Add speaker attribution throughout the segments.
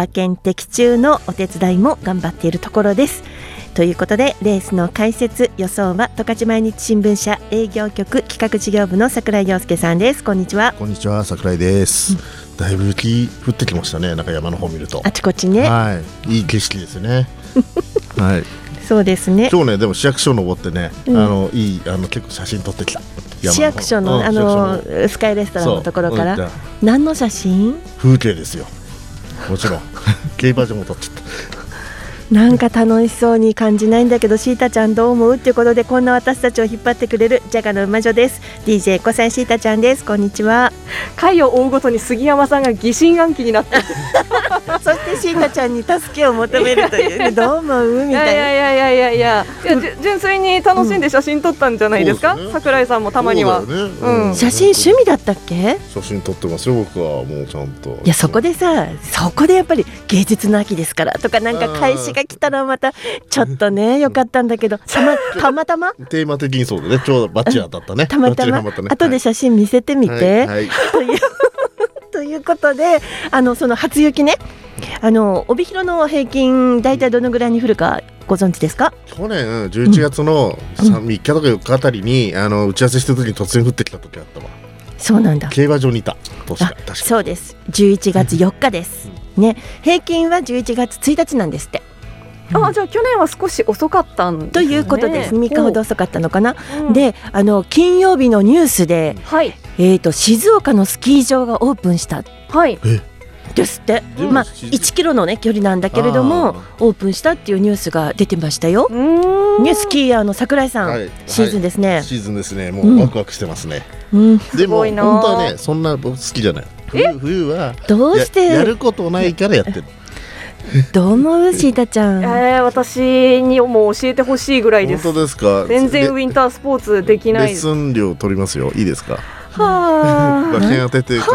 Speaker 1: 馬券的中のお手伝いも頑張っているところです。ということでレースの解説予想は十勝毎日新聞社営業局企画事業部の櫻井陽介さんです。こんにちは。
Speaker 2: こんにちは櫻井です、うん、だいぶ雪降ってきましたねなんか山の方見ると。
Speaker 1: あちこちね。
Speaker 2: はい。いい景色ですね。はい。
Speaker 1: そうですね。
Speaker 2: 今日ねでも市役所登ってね、うん、あのいいあの結構写真撮ってきた。
Speaker 1: 市役所の、あのスカイレストランのところから、何の写真？
Speaker 2: 風景ですよもちろん。競馬場も撮っちゃった
Speaker 1: なんか楽しそうに感じないんだけどシータちゃんどう思うっていうことでこんな私たちを引っ張ってくれるジャガの馬女です。DJ 小さシータちゃんです。こんにちは。
Speaker 3: 回を追うごとに杉山さんが疑心暗鬼になって
Speaker 1: そしてシータちゃんに助けを求めるというねどう思う？みたいな。い
Speaker 3: やいやいやいやいやいや。純粋に楽しんで写真撮ったんじゃないですか、うん。ね、桜井さんもたまには、ね。
Speaker 1: うん、写真趣味だったっけ？
Speaker 2: 写真撮ってますよ僕は。もうちゃんと。
Speaker 1: いやそこでさそこでやっぱり芸術の秋ですからとかなんか返しがが来たらまたちょっとねよかったんだけどたまたまたま？
Speaker 2: テーマ的にそうだね。ちょうどバッチリ当たったね。
Speaker 1: たまたま、ね、後で写真見せてみて、はいはい、という ということであのその初雪ね。あの帯広の平均大体どのぐらいに降るかご存知ですか？
Speaker 2: 去年11月の3日とか4日あたりに、うん、あの打ち合わせした時に突然降ってきた時あったわ。
Speaker 1: そうなんだ。
Speaker 2: 競馬場にいた。確か
Speaker 1: そうです。11月4日です、うん、ね。平均は11月1日なんですって
Speaker 3: あじゃあ去年は少し遅かったん、ね、
Speaker 1: ということです。3日ほど遅かったのかな、うん、であの金曜日のニュースで、はい、えーと、静岡のスキー場がオープンした。
Speaker 3: はい。
Speaker 1: ですって、まあ、1キロの、ね、距離なんだけれどもオープンしたっていうニュースが出てましたよ。ニュースキーヤーの櫻井さん、はい、シーズンですね、はい、
Speaker 2: シーズンですね。もうワクワクしてますね。うん、でも本当はねそんな僕好きじゃない。冬冬は
Speaker 1: どうして？
Speaker 2: やることないからやってる。
Speaker 1: どう思う？シータちゃん。
Speaker 3: えー、私にも教えてほしいぐらいです。
Speaker 2: 本当ですか？
Speaker 3: 全然ウィンタースポーツできない。
Speaker 2: レッスン料取りますよ。いいですか？
Speaker 3: は
Speaker 2: あ。馬券当てて稼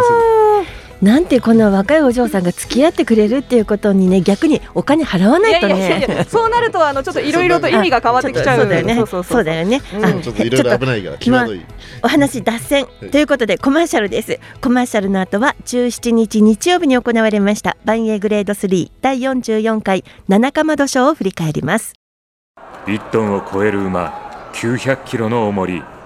Speaker 1: なんてこんな若いお嬢さんが付き合ってくれるっていうことにね逆にお金払わないとね。
Speaker 3: そうなるとあのちょっといろいろと意味が変わってきちゃう
Speaker 1: そうだよね。そうだよね、
Speaker 2: ちょっといろいろ危ないから際どい、
Speaker 1: お話脱線、ということでコマーシャルです。コマーシャルの後は17日日曜日に行われました。バンエーグレード3第44回七かまど賞を振り返ります。
Speaker 4: 1トンを超える馬900キロの重り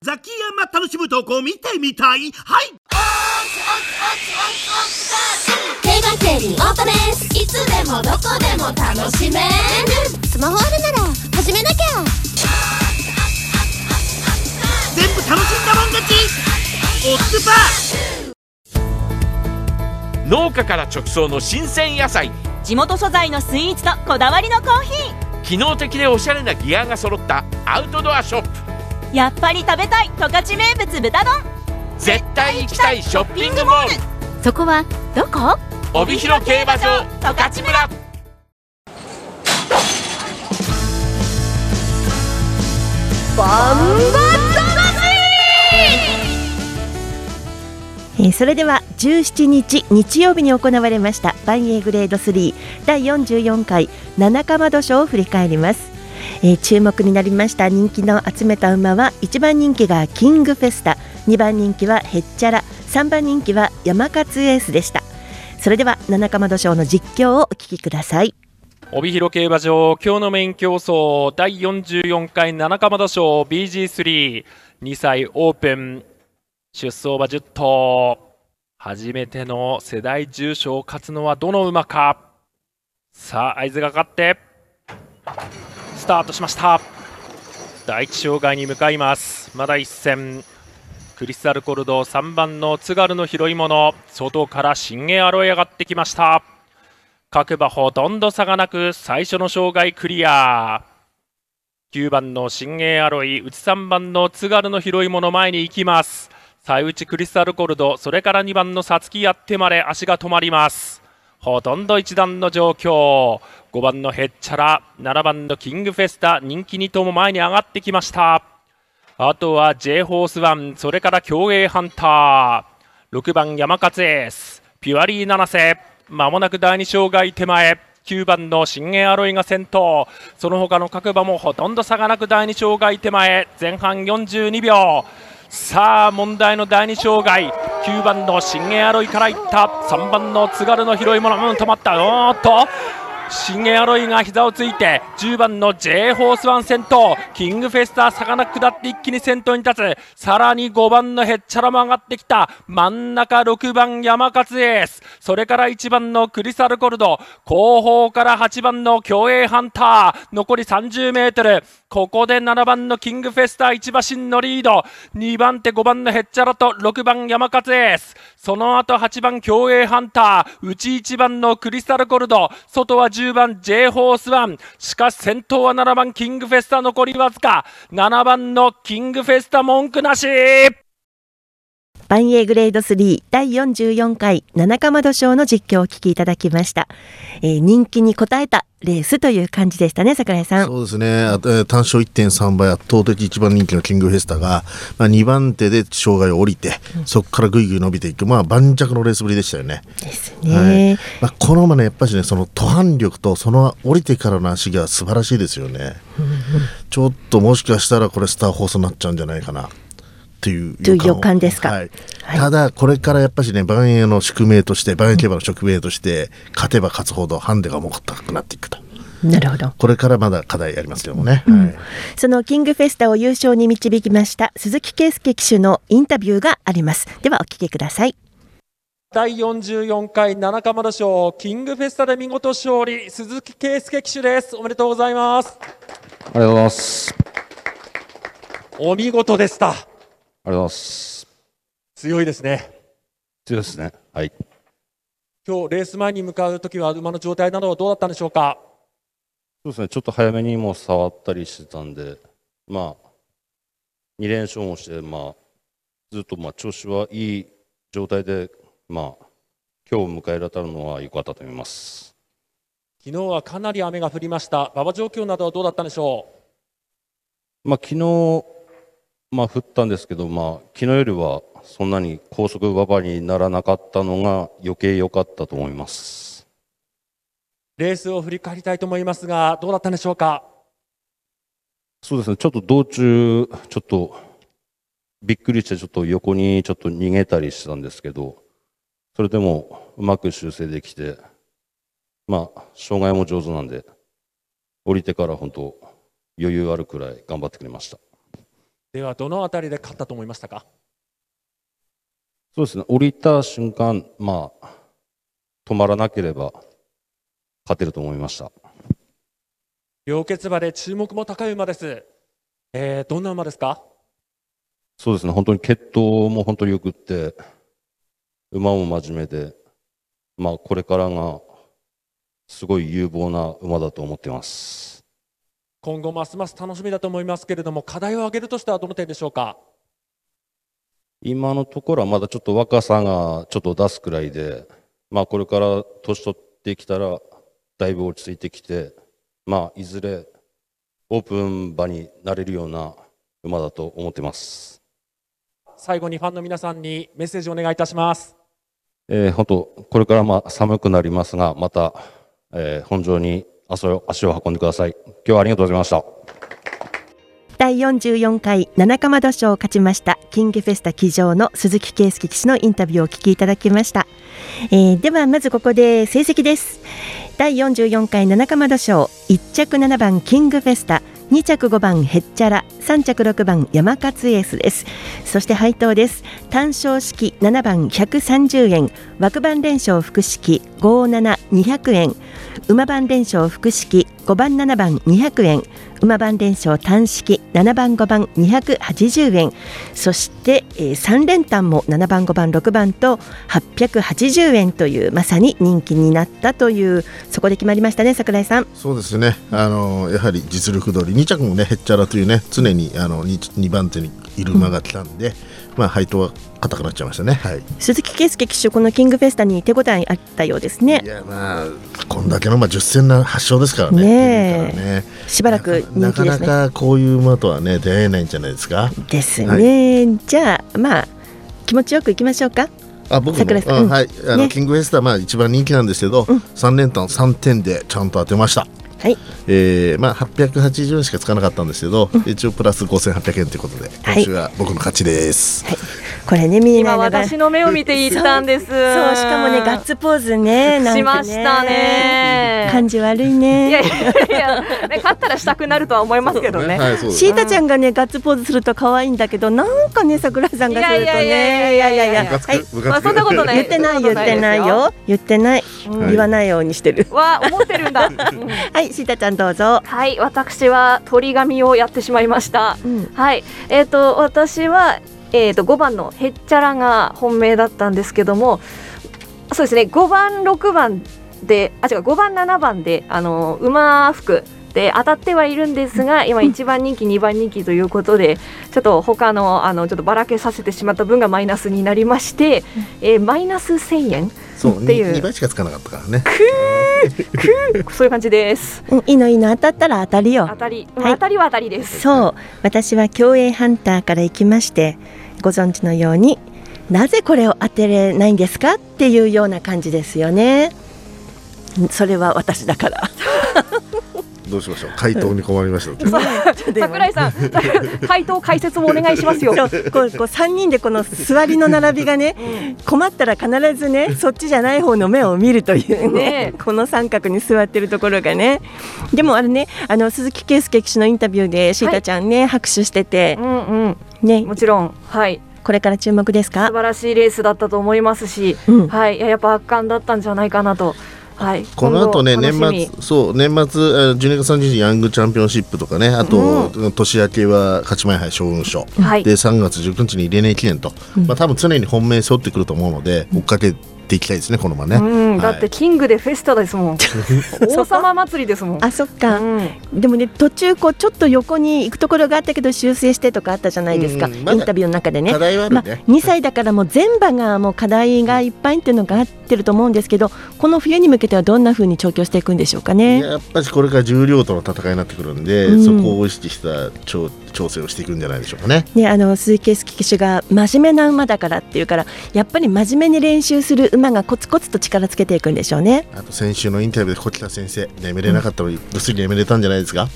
Speaker 5: ザキヤマ楽しむ投稿見てみたい。はい。
Speaker 6: 競馬競輪オートレースいつでもどこでも楽しめる。スマホあるなら始めなきゃ。
Speaker 5: 全部楽しんだもん勝ち。オッズ
Speaker 7: パー農家から直送の新鮮野菜。
Speaker 8: 地元素材のスイーツとこだわりのコーヒー。
Speaker 7: 機能的でおしゃれなギアが揃ったアウトドアショップ
Speaker 8: やっぱり食べたい十勝名物豚丼。
Speaker 7: 絶対行きたいショッピングモール。
Speaker 8: そこはどこ？
Speaker 7: 帯広競馬場十勝村。
Speaker 3: バンバ
Speaker 1: えー、それでは17日日曜日に行われましたバンエーグレード3第44回七かまど賞を振り返ります、えー、注目になりました。人気の集めた馬は1番人気がキングフェスタ。2番人気はヘッチャラ3番人気は山勝エースでした。それでは七かまど賞の実況をお聞きください。
Speaker 9: 帯広競馬場今日のメイン競争第44回七かまど賞 BG32 歳オープン。出走馬10頭。初めての世代重賞を勝つのはどの馬か。さあ合図がかかって。タートしました。第一障害に向かいます。まだ一戦。クリスタルコルド3番の津軽の拾い物。外から新鋭アロエ上がってきました。各馬ほとんど差がなく最初の障害クリア。9番の新鋭アロイ内3番の津軽の拾い物前に行きます。最内クリスタルコルドそれから2番のさつきやってまで足が止まります。ほとんど一段の状況。5番のヘッチャラ7番のキングフェスタ人気2頭も前に上がってきました。あとは J ホースワンそれから競泳ハンター。6番山勝エースピュアリー七瀬。まもなく第2障害手前。9番の新鋭アロイが先頭。その他の各馬もほとんど差がなく第2障害手前。前半42秒。さあ問題の第2障害9番の新鋭アロイからいった。3番の津軽の拾い物。うん止まった。おーっと。新鋭アロイが膝をついて10番の J ホースワン先頭。キングフェスター魚下って一気に先頭に立つ。さらに5番のヘッチャラも上がってきた。真ん中6番山勝エースそれから1番のクリサルコルド。後方から8番の競泳ハンター。残り30メートル。ここで7番のキングフェスター1馬身のリード。2番手5番のヘッチャラと6番山勝エースその後8番競泳ハンター内1番のクリスタルコルド。外は10番 J ホースワン。しかし先頭は7番キングフェスタ残りわずか。7番のキングフェスタ文句なし。
Speaker 1: バンエーグレード3第44回七かまど賞の実況をお聞きいただきました、えー、人気に応えたレースという感じでしたね櫻井さん。
Speaker 2: そうですね。単勝1.3倍圧倒的一番人気のキングフェスタが、まあ、2番手で障害を降りて、うん、そこからぐいぐい伸びていく、まあ、盤石のレースぶりでしたよね。
Speaker 1: ですね、はい。
Speaker 2: まあ、この馬ねやっぱりねその途反力とその降りてからの足が素晴らしいですよね。ちょっともしかしたらこれスターホースになっちゃうんじゃないかな。っていう
Speaker 1: 予感ですか、はい。
Speaker 2: はい、ただこれからやっぱしね万栄の宿命として万栄競馬の宿命として、勝てば勝つほどハンデが重たくなっていくと。
Speaker 1: なるほど。
Speaker 2: これからまだ課題ありますけどもね、
Speaker 1: うん。はい、そのキングフェスタを優勝に導きました鈴木圭介騎手のインタビューがあります。ではお聞きください。
Speaker 9: 第44回七釜田賞キングフェスタで見事勝利鈴木圭介騎手です。おめでとうございます。
Speaker 10: ありがとうございます。
Speaker 9: お見事でした。
Speaker 10: ありがとうございます。
Speaker 9: 強いですね。
Speaker 10: 強いですね。はい。
Speaker 9: 今日レース前に向かうときは馬の状態などはどうだったんでしょうか？
Speaker 10: そうですね。ちょっと早めにも触ったりしてたんで、まあ2連勝もして、まあずっとまあ調子はいい状態で、まあ今日迎えられたのは良かったと思います。
Speaker 9: 昨日はかなり雨が降りました。馬場状況などはどうだったんでしょ
Speaker 10: う？まあ昨日まあ降ったんですけど、まあ、昨日よりはそんなに高速馬場にならなかったのが余計良かったと思います。
Speaker 9: レースを振り返りたいと思いますがどうだったんでしょうか？
Speaker 10: そうですね。ちょっと道中ちょっとびっくりしてちょっと横にちょっと逃げたりしてたんですけどそれでもうまく修正できてまあ障害も上手なんで降りてから本当余裕あるくらい頑張ってくれました
Speaker 9: ではどのあたりで勝ったと思いましたか？
Speaker 10: そうですね。降りた瞬間まあ止まらなければ勝てると思いました。
Speaker 9: 両決馬で注目も高い馬です、えー、どんな馬ですか？
Speaker 10: そうですね。本当に血統も本当によくって馬も真面目でまあこれからがすごい有望な馬だと思っています
Speaker 9: 今後ますます楽しみだと思いますけれども課題を挙げるとしてはどの点でしょうか？
Speaker 10: 今のところはまだちょっと若さがちょっと出すくらいで、まあ、これから年取ってきたらだいぶ落ち着いてきて、まあ、いずれオープン場になれるような馬だと思ってます。
Speaker 9: 最後にファンの皆さんにメッセージをお願いいたします、
Speaker 10: えー、本当これからまあ寒くなりますがまた、えー、本場に足を足を運んでください。今日はありがとうございました。
Speaker 1: 第44回七かまど賞を勝ちましたキングフェスタ騎乗の鈴木圭介騎手のインタビューをお聞きいただきました、えー、ではまずここで成績です。第44回七かまど賞1着7番キングフェスタ。2着5番へっちゃら3着6番山勝エースです。そして配当です。単勝式7番130円。枠番連勝複式57200円。馬番連勝複式5番7番200円。馬番連勝単式7番5番280円。そして、えー、3連単も7番5番6番と880円というまさに人気になったというそこで決まりましたね櫻井さん。
Speaker 2: そうですね。あのやはり実力通り2着もねへっちゃらというね常にあの 2, 2番手にいる馬が来たんで、まあ配当は硬くなっちゃいましたね。はい。
Speaker 1: 鈴木圭介騎手このキングフェスタに手応えあったようですね。
Speaker 2: いやまあこんだけのまあ10戦な発勝ですからね。
Speaker 1: ねえ。
Speaker 2: ね。
Speaker 1: しばらく
Speaker 2: なかな
Speaker 1: 人気ですね。
Speaker 2: かこういう馬とはね出会えないんじゃないですか。
Speaker 1: ですね、じゃあまあ気持ちよくいきましょうか。
Speaker 2: あ僕も、
Speaker 1: うん
Speaker 2: うん。はい。あの、
Speaker 1: ね。
Speaker 2: キングフェスタまあ一番人気なんですけど、三連単3点でちゃんと当てました
Speaker 1: はい。
Speaker 2: えー、まあ880円しかつかなかったんですけど、一応プラス5800円ということで今週は僕の勝ちです、
Speaker 1: これね見えない
Speaker 3: 私の目を見て言ったんです。
Speaker 1: そうそうしかもねガッツポーズねね。
Speaker 3: しましたね。
Speaker 1: 感じ悪いね。
Speaker 3: いやいやいや、ね、勝ったらしたくなるとは思いますけどね。
Speaker 1: シータちゃんがねガッツポーズすると可愛いんだけどなんかね桜井さんがするとね
Speaker 3: いやいやいや。いやいや
Speaker 1: はい。
Speaker 3: まあそんなことない。
Speaker 1: 言ってない言ってないよ。言ってない。
Speaker 3: うん。
Speaker 1: 言わないようにしてる。
Speaker 3: は思ってるんだ。
Speaker 1: はいシータちゃんどうぞ。
Speaker 3: はい、私は鳥紙をやってしまいました。はい、えっ、と私はえっ、と5番のへっちゃらが本命だったんですけども、そうですね5番6番であ違う5番7番であの馬服で当たってはいるんですが今1番人気2番人気ということでちょっと他のあのちょっとばらけさせてしまった分がマイナスになりまして、えーマイナス1000円
Speaker 2: そう
Speaker 3: っていう。
Speaker 2: 2, 倍しかつかなかったからね。
Speaker 3: そういう感じです。
Speaker 1: うんいいのいいの当たったら当たりよ。
Speaker 3: 当たり、
Speaker 1: はい。
Speaker 3: 当たりは当たりです。
Speaker 1: そう。私は競泳ハンターから行きましてご存知のようになぜこれを当てれないんですかっていうような感じですよね。それは私だから
Speaker 2: どうしましょう？回答に困りました。
Speaker 3: さ桜井さん、回答解説もお願いしますよ。
Speaker 1: こうこう3人でこの座りの並びがね、困ったら必ずねそっちじゃない方の目を見るというね
Speaker 3: ね
Speaker 1: この三角に座ってるところがね。でもあれねあの鈴木圭介騎手のインタビューでシータちゃんね、拍手してて、
Speaker 3: うんうん、
Speaker 1: ね。
Speaker 3: もちろん、はい、
Speaker 1: これから注目ですか？
Speaker 3: 素晴らしいレースだったと思いますし、
Speaker 1: うん。
Speaker 3: はい、やっぱ圧巻だったんじゃないかなと。はい、
Speaker 2: この後ね年末そう年末えー12月30日ヤングチャンピオンシップとかねあと、年明けは勝ち前杯将軍賞、
Speaker 3: はい。
Speaker 2: で3月19日にレネー記念と、まあ多分常に本命背負ってくると思うので追っかけていきたいですねこの馬ね、
Speaker 3: うん、だ
Speaker 2: はい。
Speaker 3: ってキングでフェスタですもん。王様祭りですもん。
Speaker 1: あそっか、
Speaker 3: うん。
Speaker 1: でもね途中こうちょっと横に行くところがあったけど修正してとかあったじゃないですか、
Speaker 2: うんまだ
Speaker 1: インタビューの中でね。
Speaker 2: 課題はあるね。
Speaker 1: まあ、2歳だからもう全馬がもう課題がいっぱいっていうのがあってると思うんですけどこの冬に向けてはどんな風に調教していくんでしょうかね。
Speaker 2: やっぱりこれから重量との戦いになってくるんで、
Speaker 1: うん。
Speaker 2: そこを意識した調調整をしていくんじゃないでしょうかね。
Speaker 1: ね、あの鈴木圭介騎手が真面目な馬だからっていうからやっぱり真面目に練習する馬がコツコツと力つけていくんでしょうね。
Speaker 2: あと先週のインタビューで小北先生眠れなかったのにぐっすり眠れたんじゃないですか？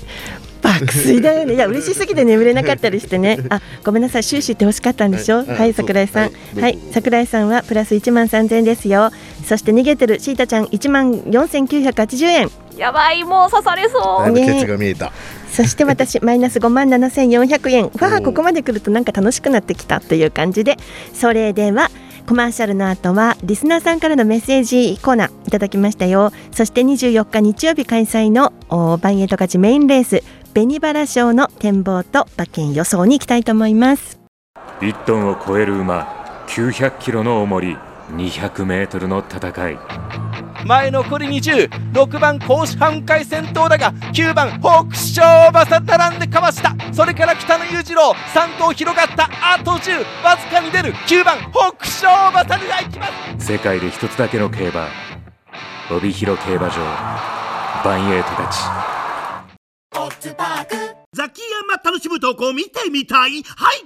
Speaker 1: 爆睡だよね。いや嬉しすぎて眠れなかったりしてね。あ、ごめんなさい。終始って欲しかったんでしょ？
Speaker 2: はい
Speaker 1: はい、
Speaker 2: あ
Speaker 1: 桜井さん。はい、桜井さんはプラス1万3000円ですよ。そして逃げてるシータちゃん1万4980円。
Speaker 3: やばい、もう刺されそう。
Speaker 2: だいぶケツが見えた。
Speaker 1: そして私マイナス5万7400円。わあ、ここまで来るとなんか楽しくなってきたという感じで。それでは。コマーシャルの後はリスナーさんからのメッセージコーナーいただきましたよそして24日日曜日開催のおバンエイト勝ちメインレース紅バラ賞の展望と馬券予想に行きたいと思います
Speaker 4: 1トンを超える馬900キロの重り200メートルの戦い
Speaker 7: 前残り206番甲子半回先頭だが9番北勝馬さ並んでかわした。それから北野裕次郎3頭広がったあと10わずかに出る9番北勝馬さでいきます。
Speaker 4: 世界で一つだけの競馬帯広競馬場バンエイト勝ち。
Speaker 5: ザキヤマ楽しむとこ見てみたい？はい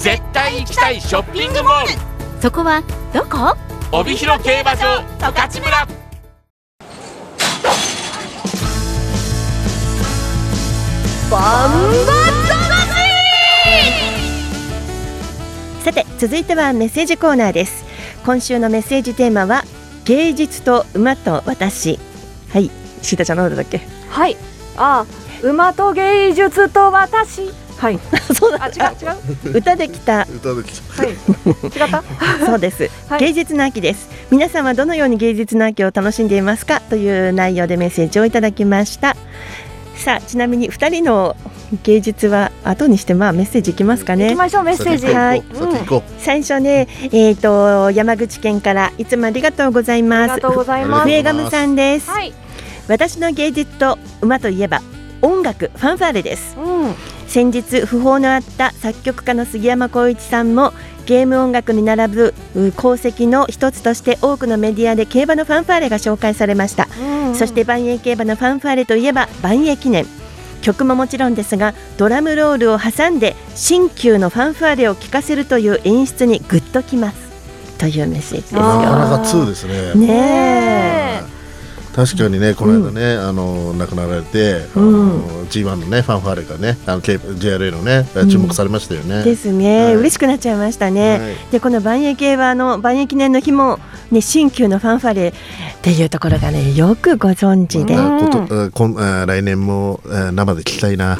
Speaker 11: 絶対行きたいショッピングモール。
Speaker 8: そこはどこ？
Speaker 11: 帯広競馬場十勝村。
Speaker 3: バンバ
Speaker 1: さて続いてはメッセージコーナーです。今週のメッセージテーマは芸術と馬と私。はいシータちゃんのだっけ？
Speaker 3: はい。ああ馬と芸術と私。はい。
Speaker 1: そうだ。
Speaker 3: あ違う違う。
Speaker 1: 歌できた。
Speaker 2: 歌できた。
Speaker 3: はい。違った？
Speaker 1: そうです、
Speaker 3: はい。
Speaker 1: 芸術の秋です。皆さんはどのように芸術の秋を楽しんでいますか？という内容でメッセージをいただきました。さあちなみに二人の芸術は後にしてまあメッセージいきますかね。
Speaker 3: 行きましょうメッセージ。
Speaker 1: はい。最初ねえっ、と山口県からいつもありがとうござい
Speaker 3: あ
Speaker 1: ます。
Speaker 3: りがとうございます。
Speaker 1: 笛ガムさんです、
Speaker 3: はい。
Speaker 1: 私の芸術と馬といえば音楽ファンファーレです。
Speaker 3: うん
Speaker 1: 先日訃報のあった作曲家の杉山浩一さんもゲーム音楽に並ぶう功績の一つとして多くのメディアで競馬のファンファーレが紹介されました、
Speaker 3: うん
Speaker 1: そして万栄競馬のファンファーレといえば万栄記念。曲ももちろんですがドラムロールを挟んで新旧のファンファーレを聴かせるという演出にグッときます。というメッセージですよ。
Speaker 2: なかなか2ですね。
Speaker 1: ねえ
Speaker 2: 確かにねこの間ね、あの亡くなられて、あの G1 のねファンファーレがねあの JRA のね注目されましたよね、
Speaker 1: ですね、
Speaker 2: はい。
Speaker 1: 嬉しくなっちゃいましたね、
Speaker 2: はい。
Speaker 1: でこの万栄競馬の万栄記念の日も、ね、新旧のファンファレっていうところがねよくご存知で、
Speaker 2: あことあこんあ来年もあ生で聞きたいな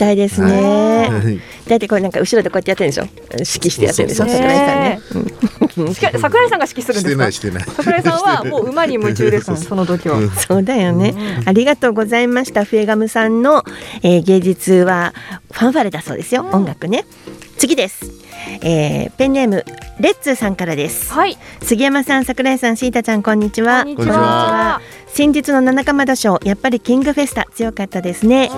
Speaker 1: たいですね、
Speaker 2: はい。
Speaker 1: だってこれなんか後ろでこうやってやってるんでしょ？指揮してやってるんでしょ？桜井さん。ね、
Speaker 3: しか桜井さんが指揮するん
Speaker 2: して
Speaker 3: ですか？
Speaker 2: ないしてない。
Speaker 3: 桜井さんはもう馬に夢中です その時は。
Speaker 1: そうだよね、ありがとうございました。フエガムさんの、えー芸術はファンファレだそうですよ、音楽ね。次です、えーペンネームレッツーさんからです。
Speaker 3: はい。
Speaker 1: 杉山さん桜井さんシータちゃんこんにちは。
Speaker 3: こんに
Speaker 2: ちは
Speaker 1: 先日の七釜田賞やっぱりキングフェスタ強かったですね。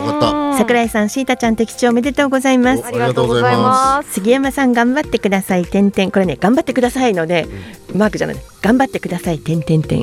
Speaker 1: 桜井さんシータちゃん的中おめでとうございます。
Speaker 3: ありがとうございます。
Speaker 1: 杉山さん頑張ってください。点々これね頑張ってくださいので、マークじゃない頑張ってください。点々点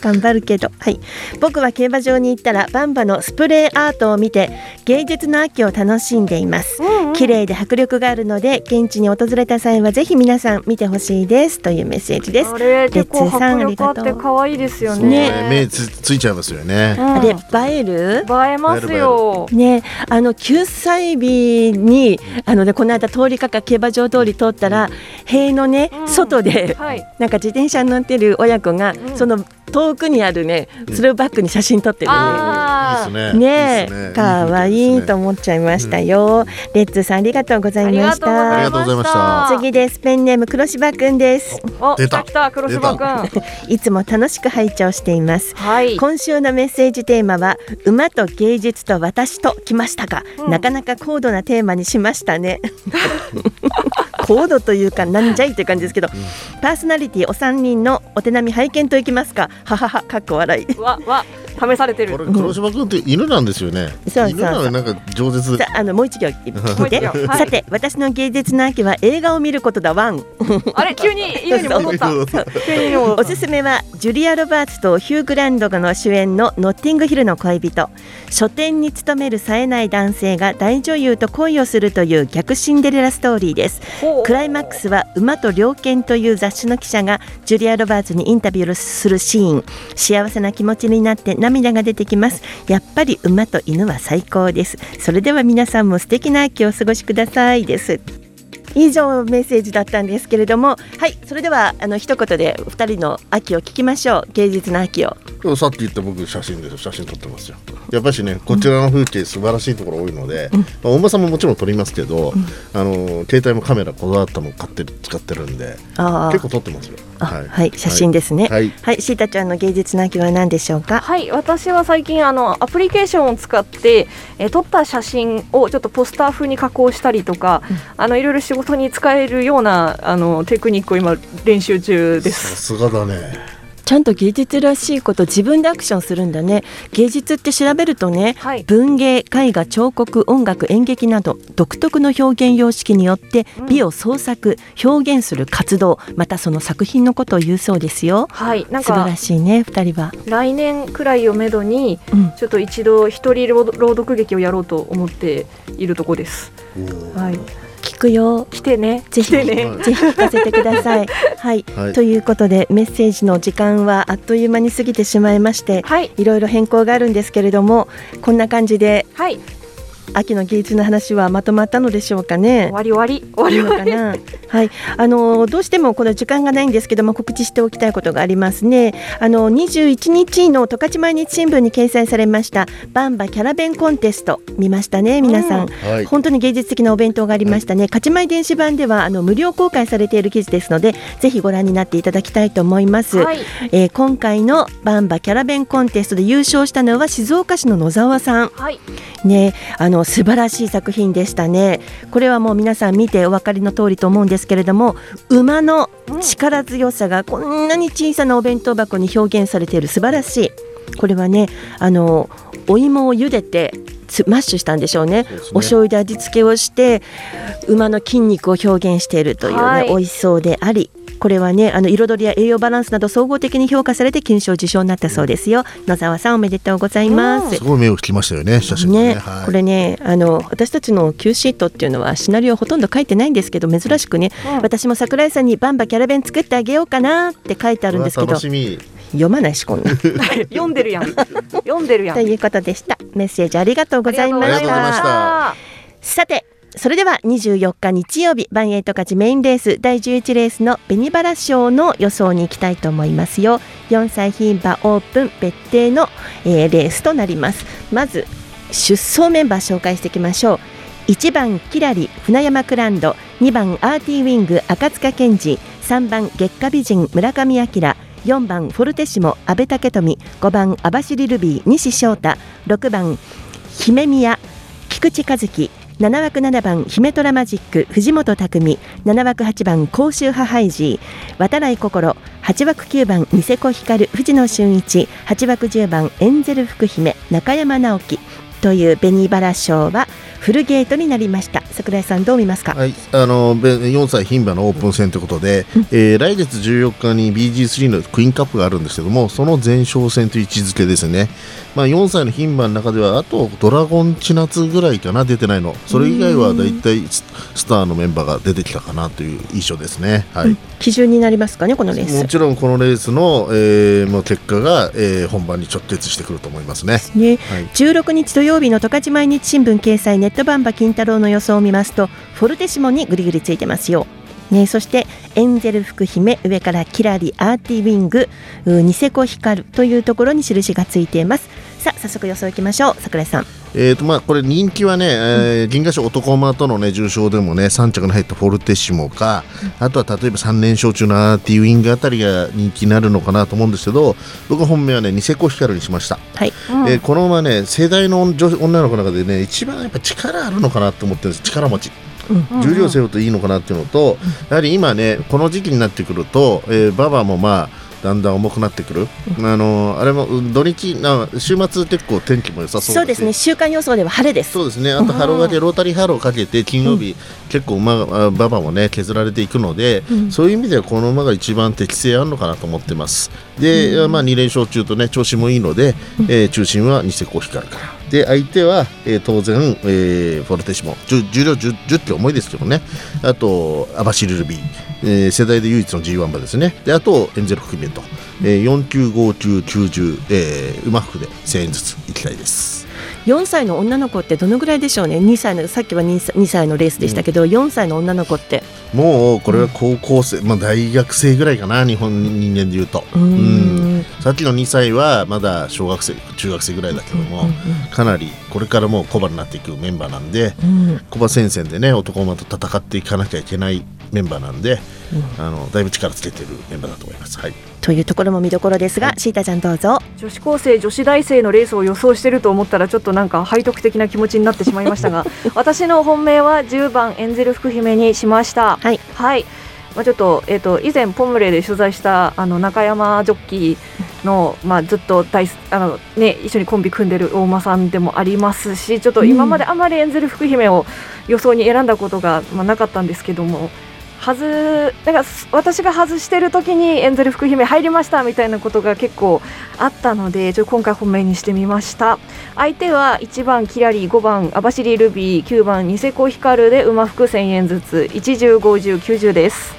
Speaker 1: 頑張るけど。はい。僕は競馬場に行ったらバンバのスプレーアートを見て芸術の秋を楽しんでいます、綺麗で迫力があるので現地に訪れた際はぜひ皆さん見てほしいです。というメッセージです。
Speaker 3: あれ結構
Speaker 1: レッツーさん
Speaker 3: 迫力あって
Speaker 1: ありがとう。
Speaker 3: 可愛いですよ
Speaker 2: そう
Speaker 3: ね。
Speaker 2: ね。目つついちゃいますよね、
Speaker 1: あれ映える？
Speaker 3: 映えますよ。
Speaker 1: ね、あの9歳日にあのねこの間通りかか競馬場通り通ったら塀のね、外で
Speaker 3: はい。
Speaker 1: なんか自転車に乗ってる親子が、その遠くにあるねそれをバックに写真撮ってるね。
Speaker 2: ね。
Speaker 1: ね。かわいいと思っちゃいましたよ。レッツーさんありがとうございまし
Speaker 3: ありがとうございました。
Speaker 1: た。次です。ペンネーム黒柴くんです。
Speaker 3: お
Speaker 2: 出た。
Speaker 3: 来た黒柴くん。
Speaker 1: いつも楽しく拝聴しています。
Speaker 3: はい。
Speaker 1: 今週のメッセージテーマは馬と芸術と私ときましたが、なかなか高度なテーマにしましたね。高度というかなんじゃいという感じですけど、パーソナリティお三人のお手並み拝見といきますか。はははかっこ笑い。
Speaker 3: わわ試されてる。
Speaker 2: これ黒島君って犬なんですよね、
Speaker 1: そうそう
Speaker 2: 犬なのになんか饒舌。
Speaker 1: さあのもう一行。聞いて、
Speaker 3: はい。
Speaker 1: さて私の芸術の秋は映画を見ることだワン。
Speaker 3: あれ急に犬に戻った。
Speaker 1: おすすめはジュリア・ロバーツとヒュー・グランドの主演の「ノッティングヒルの恋人」書店に勤める冴えない男性が大女優と恋をするという逆シンデレラストーリーです。クライマックスは「馬と猟犬」という雑誌の記者がジュリア・ロバーツにインタビューするシーン。幸せな気持ちになって涙が出てきます。やっぱり馬と犬は最高です。それでは皆さんも素敵な秋をお過ごしくださいです。以上メッセージだったんですけれどもはいそれではあの一言で二人の秋を聞きましょう。芸術の秋を。
Speaker 2: さっき言った僕写真です。写真撮ってますよ。やっぱしねこちらの風景素晴らしいところ多いので、まあ、大間さんももちろん撮りますけど、あの携帯もカメラこだわったの買って使ってるんで結構撮ってますよ
Speaker 1: あはい、写真ですね。
Speaker 2: はい。
Speaker 1: はい、シータちゃんの芸術の秋は何でしょうか？
Speaker 3: はい私は最近あのアプリケーションを使って、えー撮った写真をちょっとポスター風に加工したりとか、あのいろいろ仕事に使えるようなあのテクニックを今練習中です。
Speaker 2: さすがだね
Speaker 1: ちゃんと芸術らしいこと自分でアクションするんだね。芸術って調べるとね、
Speaker 3: はい。
Speaker 1: 文芸絵画彫刻音楽演劇など独特の表現様式によって美を創作表現する活動またその作品のことを言うそうですよ。
Speaker 3: はい。なんか
Speaker 1: 素晴らしいね二人は。
Speaker 3: 来年くらいをめどに、
Speaker 1: うん。
Speaker 3: ちょっと一度一人朗朗読劇をやろうと思っているとこです。はい
Speaker 1: 聞くよ。
Speaker 3: 来てね。
Speaker 1: ぜひ
Speaker 3: ね。
Speaker 1: ぜひ聞かせてください。はい、
Speaker 2: はい。
Speaker 1: ということでメッセージの時間はあっという間に過ぎてしまいまして、
Speaker 3: はい。
Speaker 1: いろいろ変更があるんですけれどもこんな感じで
Speaker 3: はい
Speaker 1: 秋の芸術の話はまとまったのでしょうかね。
Speaker 3: 終わり終わり終わり終わり
Speaker 1: かな。はい、あのどうしてもこの時間がないんですけども告知しておきたいことがありますね。あの21日の十勝毎日新聞に掲載されましたバンバキャラベンコンテスト見ましたね皆さん、うんはい、本当に芸術的なお弁当がありましたね。勝ち前電子版ではあの無料公開されている記事ですのでぜひご覧になっていただきたいと思います。はい、えー、今回のバンバキャラベンコンテストで優勝したのは静岡市の野沢さん。はい、ねあの素晴らしい作品でしたね。これはもう皆さん見てお分かりの通りと思うんですけれども馬の力強さがこんなに小さなお弁当箱に表現されている素晴らしい。これはねあのお芋を茹でてマッシュしたんでしょうね、ね、お醤油で味付けをして馬の筋肉を表現しているというね、はい、美味しそうでありこれはねあの彩りや栄養バランスなど総合的に評価されて金賞受賞になったそうですよ。野沢さんおめでとうございます、
Speaker 2: すごい目を引きましたよね写真
Speaker 1: ね、ねはい、これねあの私たちの Q シートっていうのはシナリオほとんど書いてないんですけど珍しくね、うん、私も桜井さんにバンバキャラベン作ってあげようかなって書いてあるんですけど読まないしこんな。
Speaker 3: 読んでるやん。読んでるやん。
Speaker 1: ということでした。メッセージありがとうございました。さてそれでは24日日曜日バンエイト勝ちメインレース第11レースの紅バラ賞の予想に行きたいと思いますよ。4歳牝馬オープン別邸の、えー、レースとなります。まず出走メンバー紹介していきましょう。1番キラリ船山クランド2番アーティーウィング赤塚健二3番月下美人村上明4番フォルテシモ阿部武富5番網走ルビー西翔太6番姫宮菊池和樹7枠7番姫虎マジック藤本匠。7枠8番甲州派ハイジー。渡来心。8枠9番ニセコ光。藤野俊一。8枠10番エンゼル福姫。中山直樹。という紅バラ賞はフルゲートになりました。桜井さんどう見ますか、
Speaker 2: はい、あの4歳牝馬のオープン戦ということで、うん、えー、来月14日に BG3 のクイーンカップがあるんですけどもその前哨戦という位置づけですね、まあ、4歳の牝馬の中ではあとドラゴン千夏ぐらいかな出てないの。それ以外はだいたいスターのメンバーが出てきたかなという印象ですね、はい、うん、
Speaker 1: 基準になりますかねこのレース？
Speaker 2: もちろんこのレースの、えー、まあ、結果が、えー、本番に直結してくると思いますね。
Speaker 1: ね、はい、16日土曜日の十勝毎日新聞掲載ネットバンバ金太郎の予想を見ますとフォルテシモにぐりぐりついてますよ。ね、そしてエンゼル福姫上からキラリアーティウィングニセコヒカルというところに印がついています。さあ早速予想いきましょう。桜井さん。
Speaker 2: えーとまあ、これ人気はね、えー、銀河賞男馬との、ね、重賞でもね3着に入ったフォルテッシモか、あとは例えば3連勝中のアーティウィングあたりが人気になるのかなと思うんですけど僕本命はねニセコヒカルにしました、はい。えー、この馬ね世代の女女の子の中でね一番やっぱ力あるのかなと思ってるんです力持ち。重量背負うといいのかなっていうのと、やはり今ねこの時期になってくると、えー、馬場もまあだんだん重くなってくる、あのあれも土日な週末結構天気も良さそう
Speaker 1: そうですね。週間予想では晴れです。
Speaker 2: そうですね。あとハローがでロータリーハローをかけて金曜日、うん、結構馬馬場もね削られていくので、うん、そういう意味ではこの馬が一番適性あるのかなと思ってます。で、うん、まあ2連勝中とね調子もいいので、えー、中心はニセコヒカルからで相手は、えー、当然、えー、フォルテシモ。重量 10, 10キロ重いですけどね。あとアバシルルビー、えー、世代で唯一の G1 馬ですね。であとエンゼル含めと、えー、495990、えー、馬服で1000円ずついきたいです。
Speaker 1: 4歳の女の子ってどのぐらいでしょうね。2歳のさっきは 2, 2歳のレースでしたけど、うん、4歳の女の子って。
Speaker 2: もうこれは高校生、うん、まあ、大学生ぐらいかな日本人間でいうと。うん。さっきの2歳はまだ小学生中学生ぐらいだけども、かなりこれからもうコバになっていくメンバーなんで、うん、コバ戦線でね男馬と戦っていかなきゃいけないメンバーなんで、うん、あのだいぶ力つけてるメンバーだと思います。はい。
Speaker 1: というところも見どころですが、シータちゃんどうぞ。
Speaker 3: 女子高生女子大生のレースを予想してると思ったらちょっとなんか背徳的な気持ちになってしまいましたが 私の本命は10番エンゼル福姫にしました。はい、はい。まあ、ちょっと,、えーと、以前ポムレで取材したあの中山ジョッキーの、まあ、ずっと大あの、ね、一緒にコンビ組んでる大間さんでもありますしちょっと今まであまりエンゼル福姫を予想に選んだことが、まあ、なかったんですけども外なんか私が外してる時にエンゼル福姫入りましたみたいなことが結構あったのでちょ今回本命にしてみました。相手は1番キラリ5番網走ルビー9番ニセコヒカルで馬服1000円ずつ1105090です。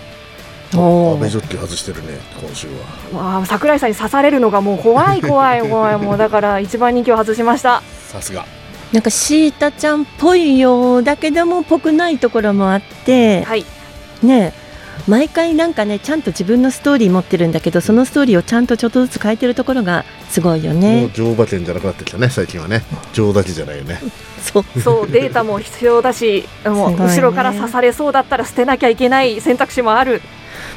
Speaker 2: お阿部ジョッキ外してるね今週
Speaker 3: は。わ櫻井さんに刺されるのがもう怖い怖い怖い。もうだから一番人気を外しました。
Speaker 2: さすが。
Speaker 1: なんかシータちゃんっぽいようだけどもぽくないところもあって、
Speaker 3: はい
Speaker 1: ね毎回なんかねちゃんと自分のストーリー持ってるんだけどそのストーリーをちゃんとちょっとずつ変えてるところがすごいよ
Speaker 2: もう
Speaker 1: ね。
Speaker 2: 乗馬券じゃなくなってきたね最近はね。乗だけじゃないよね。
Speaker 1: そう。
Speaker 3: そうデータも必要だしもう
Speaker 1: ね。
Speaker 3: 後ろから刺されそうだったら捨てなきゃいけない選択肢もある。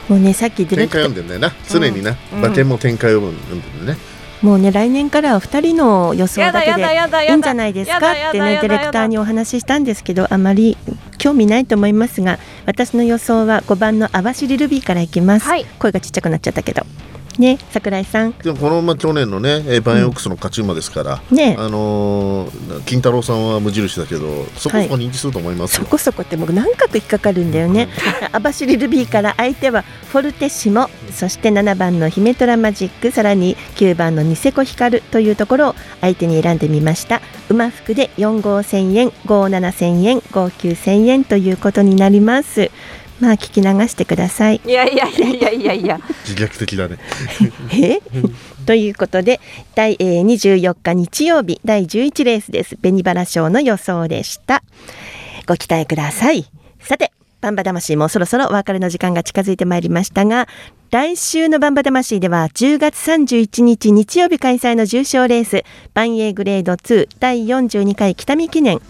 Speaker 1: もうねさっきディレ
Speaker 2: 展開
Speaker 1: クター
Speaker 2: 読んでんだよな。常にな、
Speaker 3: うん。
Speaker 2: 馬券も展開読んでんだよね。
Speaker 1: もうね来年からは2人の予想だけでいいんじゃないですか？ってねディレクターにお話ししたんですけどあまり興味ないと思いますが私の予想は5番の網走ルビーからいきます、
Speaker 3: はい。
Speaker 1: 声がちっちゃくなっちゃったけどね桜井さん。
Speaker 2: でもこの馬去年のねえーバンエオックスの勝ち馬ですから、
Speaker 1: ね。
Speaker 2: あのー金太郎さんは無印だけどそこそこ人気すると思いますよ、
Speaker 1: そこそこって僕何角引っかかるんだよね。網走ルビーから相手はフォルテッシモそして7番の姫トラマジックさらに9番のニセコヒカルというところを相手に選んでみました。馬服で4号1000円57000円59000円ということになりますまあ聞き流してください。
Speaker 3: いやいやいやいやいやいや。
Speaker 2: 自虐的だね。
Speaker 1: え？ということで第、えー、24日日曜日第11レースです。紅バラ賞の予想でした。ご期待ください。さてバンバ魂もそろそろお別れの時間が近づいてまいりましたが来週のバンバ魂では10月31日日曜日開催の重賞レースバンエーグレード2第42回北見記念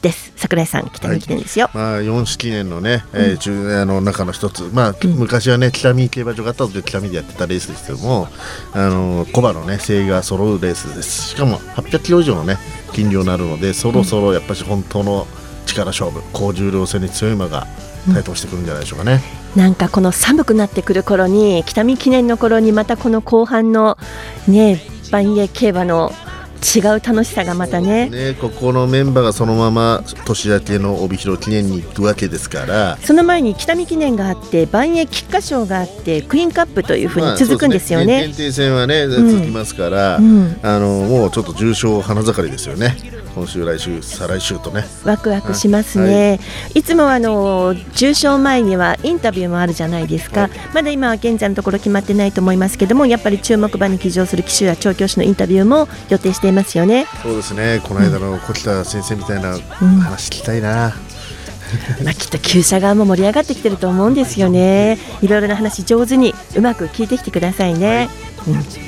Speaker 1: です。桜井さん北見記念ですよ、
Speaker 2: まあ四式記念のね、えー中あの中の一つ。まあ、昔はね北見競馬場があったので北見でやってたレースですけどもあの小馬のね精鋭が揃うレースです。しかも800キロ以上のね斤量になるのでそろそろやっぱり本当の力勝負高重量戦に強い馬が台頭してくるんじゃないでしょうかね、
Speaker 1: なんかこの寒くなってくる頃に北見記念の頃にまたこの後半のね万栄競馬の違う楽しさがまたね。
Speaker 2: ねここのメンバーがそのまま年明けの帯広記念に行くわけですから。
Speaker 1: その前に北見記念があって万栄菊花賞があってクイーンカップというふうに続くんですよね。
Speaker 2: まあそうです限定戦はね
Speaker 1: うん
Speaker 2: 続きますから、
Speaker 1: うん。
Speaker 2: あのもうちょっと重賞花盛りですよね今週来週再来週とね。
Speaker 1: ワクワクしますね、い、つもあの重賞前にはインタビューもあるじゃないですか、まだ今は現在のところ決まってないと思いますけどもやっぱり注目馬に騎乗する騎手や調教師のインタビューも予定していますよね。
Speaker 2: そうですね。この間の小北先生みたいな話聞きたいな、
Speaker 1: まあきっと厩舎側も盛り上がってきてると思うんですよね。いろいろな話上手にうまく聞いてきてくださいね、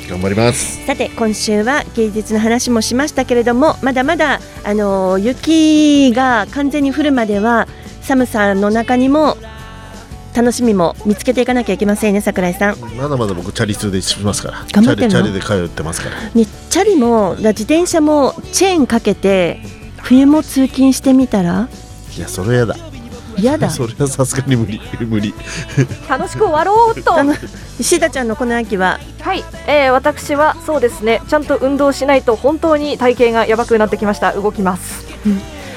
Speaker 2: 頑張ります。
Speaker 1: さて今週は芸術の話もしましたけれどもまだまだあの雪が完全に降るまでは寒さの中にも楽しみも見つけていかなきゃいけませんね桜井さん。
Speaker 2: まだまだ僕チャリ通でしますから。
Speaker 1: 頑張って
Speaker 2: チャリで通ってますから。
Speaker 1: ね、チャリもだ自転車もチェーンかけて冬も通勤してみたら？
Speaker 2: いやそれやだ。
Speaker 1: 嫌だ。
Speaker 2: それはさすがに無理。無理。
Speaker 3: 楽しく終わろうと。
Speaker 1: シダちゃんのこの秋は？
Speaker 3: はい、えー、私はそうですね。ちゃんと運動しないと本当に体型がやばくなってきました。動きます。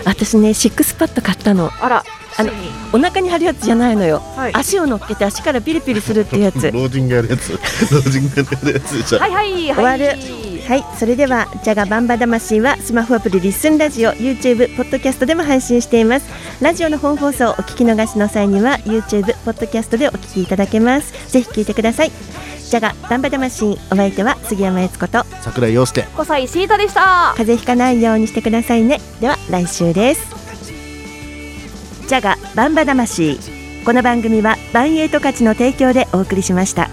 Speaker 1: 私ねシックスパッド買ったの。
Speaker 3: あら。
Speaker 1: あのお腹に貼るやつじゃないのよ、
Speaker 3: はい。
Speaker 1: 足を乗っけて足からピリピリするっていうやつ
Speaker 2: 老人がやるやつ。老人がやるやつじゃ
Speaker 3: はいはいはい。
Speaker 1: 終わるはいそれでは「ジャガバンバ魂」はスマホアプリリッスンラジオ YouTube ポッドキャストでも配信しています。ラジオの本放送お聞き逃しの際には YouTube ポッドキャストでお聞きいただけます。ぜひ聞いてください。ジャガバンバ魂お相手は杉山悦子と
Speaker 2: 桜井陽介。
Speaker 3: 小西シータでした。
Speaker 1: 風邪ひかないようにしてくださいね。では来週です。ジャガバンバ魂。この番組はバンエイト価値の提供でお送りしました